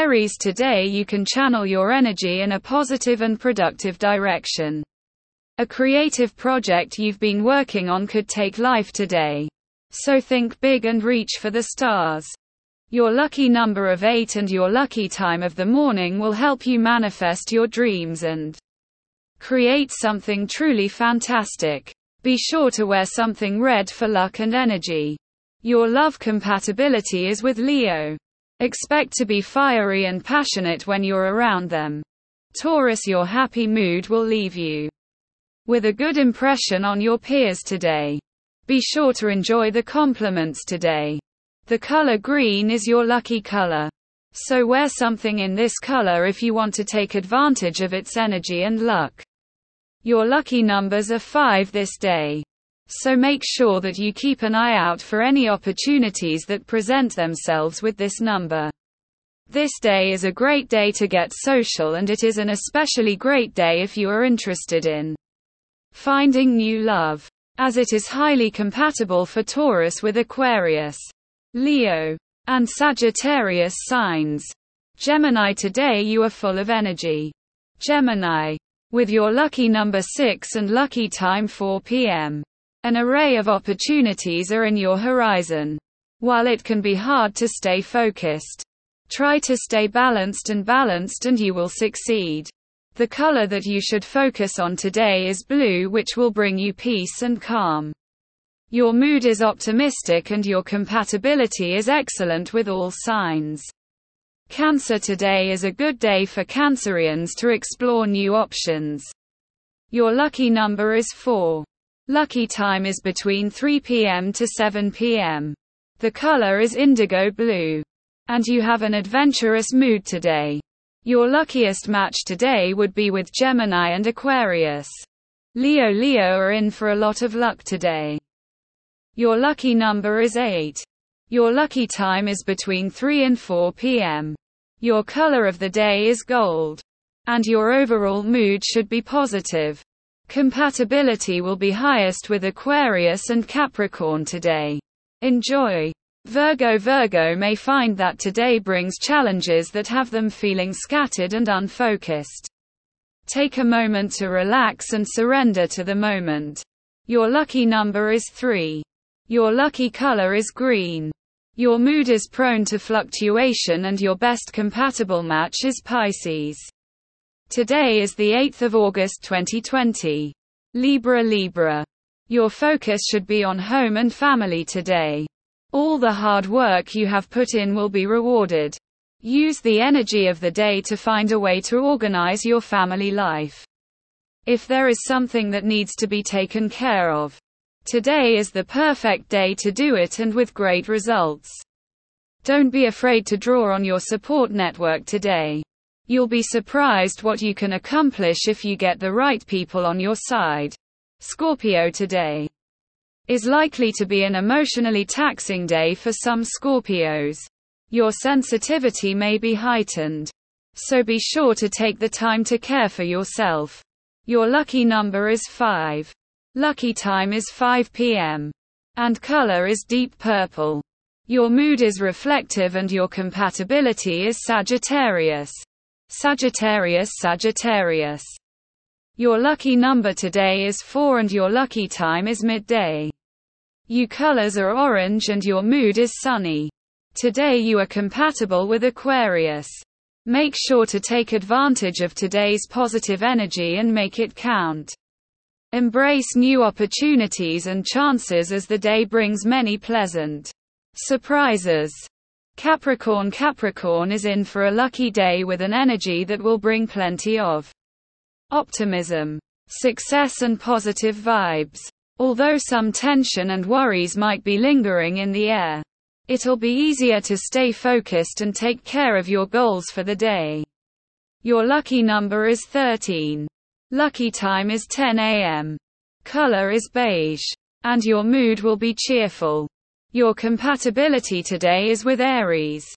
Aries today you can channel your energy in a positive and productive direction. A creative project you've been working on could take life today. So think big and reach for the stars. Your lucky number of 8 and your lucky time of the morning will help you manifest your dreams and create something truly fantastic. Be sure to wear something red for luck and energy. Your love compatibility is with Leo. Expect to be fiery and passionate when you're around them. Taurus, your happy mood will leave you with a good impression on your peers today. Be sure to enjoy the compliments today. The color green is your lucky color. So wear something in this color if you want to take advantage of its energy and luck. Your lucky numbers are 5 this day. So make sure that you keep an eye out for any opportunities that present themselves with this number. This day is a great day to get social and it is an especially great day if you are interested in finding new love, as it is highly compatible for Taurus with Aquarius. Leo, and Sagittarius signs. Gemini today you are full of energy. Gemini. With your lucky number 6 and lucky time 4 p.m. An array of opportunities are in your horizon. While it can be hard to stay focused, try to stay balanced and balanced and you will succeed. The color that you should focus on today is blue, which will bring you peace and calm. Your mood is optimistic and your compatibility is excellent with all signs. Cancer today is a good day for Cancerians to explore new options. Your lucky number is 4. Lucky time is between 3 p.m. to 7 p.m. The color is indigo blue. And you have an adventurous mood today. Your luckiest match today would be with Gemini and Aquarius. Leo Leo are in for a lot of luck today. Your lucky number is 8. Your lucky time is between 3 and 4 p.m. Your color of the day is gold. And your overall mood should be positive. Compatibility will be highest with Aquarius and Capricorn today. Enjoy. Virgo Virgo may find that today brings challenges that have them feeling scattered and unfocused. Take a moment to relax and surrender to the moment. Your lucky number is 3. Your lucky color is green. Your mood is prone to fluctuation and your best compatible match is Pisces. Today is the 8th of August 2020. Libra Libra. Your focus should be on home and family today. All the hard work you have put in will be rewarded. Use the energy of the day to find a way to organize your family life. If there is something that needs to be taken care of, Today is the perfect day to do it and with great results. Don't be afraid to draw on your support network today. You'll be surprised what you can accomplish if you get the right people on your side. Scorpio today is likely to be an emotionally taxing day for some Scorpios. Your sensitivity may be heightened. So be sure to take the time to care for yourself. Your lucky number is 5. Lucky time is 5 p.m. And color is deep purple. Your mood is reflective and your compatibility is Sagittarius. Sagittarius Sagittarius. Your lucky number today is 4 and your lucky time is midday. You colors are orange and your mood is sunny. Today you are compatible with Aquarius. Make sure to take advantage of today's positive energy and make it count. Embrace new opportunities and chances as the day brings many pleasant surprises. Capricorn Capricorn is in for a lucky day with an energy that will bring plenty of optimism, success and positive vibes. Although some tension and worries might be lingering in the air, it'll be easier to stay focused and take care of your goals for the day. Your lucky number is 13. Lucky time is 10 a.m. Color is beige. And your mood will be cheerful. Your compatibility today is with Aries.